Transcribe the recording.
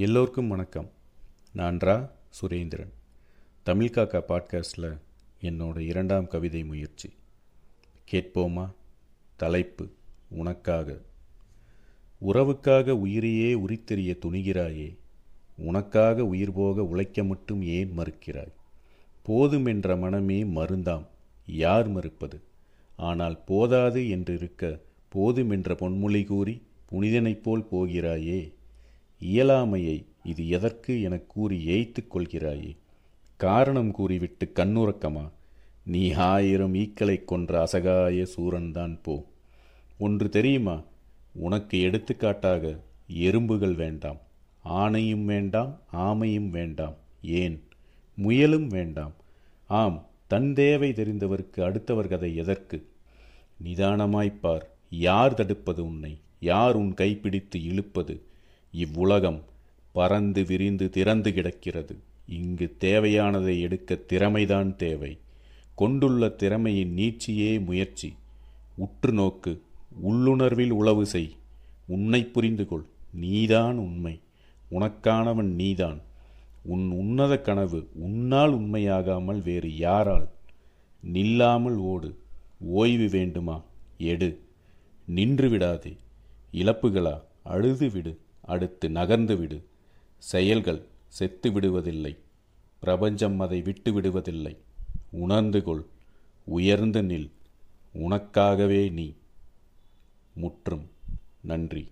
எல்லோருக்கும் வணக்கம். நான் ரா. சுரேந்திரன். தமிழ் காக்கா பாட்காஸ்டில் என்னோட இரண்டாம் கவிதை முயற்சி. கேட்போமா? தலைப்பு உனக்காக. உறவுக்காக உயிரையே உரித்தெறிய துணிகிறாயே உனக்காக உயிர் போக உழைக்க மட்டும் ஏன் மறுக்கிறாய்? போதுமென்ற மனமே மருந்தாம் யார் மறுப்பது? ஆனால் போதாது என்றிருக்க போதுமென்ற பொன்மொழி கூறி புனிதனைப் போல் போகிறாயே இயலாமையை இது எதற்கு எனக் கூறி ஏய்த்துக் கொள்கிறாயே? காரணம் கூறிவிட்டு கண்ணுறக்கமா? நீ ஆயிரம் ஈக்களை கொன்ற அசகாய சூரன்தான் போ. ஒன்று தெரியுமா? உனக்கு எடுத்துக்காட்டாக எறும்புகள் வேண்டாம். ஆணையும் வேண்டாம் ஆமையும் வேண்டாம். ஏன்? முயலும் வேண்டாம். ஆம் தன் தேவை தெரிந்தவருக்கு அடுத்தவர் கதை எதற்கு? நிதானமாய்ப்பார் யார் தடுப்பது உன்னை? யார் உன் கைப்பிடித்து இழுப்பது? இவ்வுலகம் பறந்து விரிந்து திறந்து கிடக்கிறது. இங்கு தேவையானதை எடுக்க திறமைதான் தேவை. கொண்டுள்ள திறமையின் நீட்சியே முயற்சி. உற்று நோக்கு உள்ளுணர்வில் உளவு செய். உன்னை புரிந்து கொள் நீதான் உண்மை. உனக்கானவன் நீதான். உன் உன்னத கனவு உன்னால் உண்மையாகாமல் வேறு யாரால்? நில்லாமல் ஓடு. ஓய்வு வேண்டுமா? எடு. நின்று விடாதே. இழப்புகளா? அழுது விடு. அடுத்து நகர்ந்து விடு செயல்கள் செத்து விடுவதில்லை பிரபஞ்சம் அதை விட்டு விடுவதில்லை உணர்ந்து கொள் உயர்ந்து நில். உனக்காகவே நீ. முற்றும். நன்றி.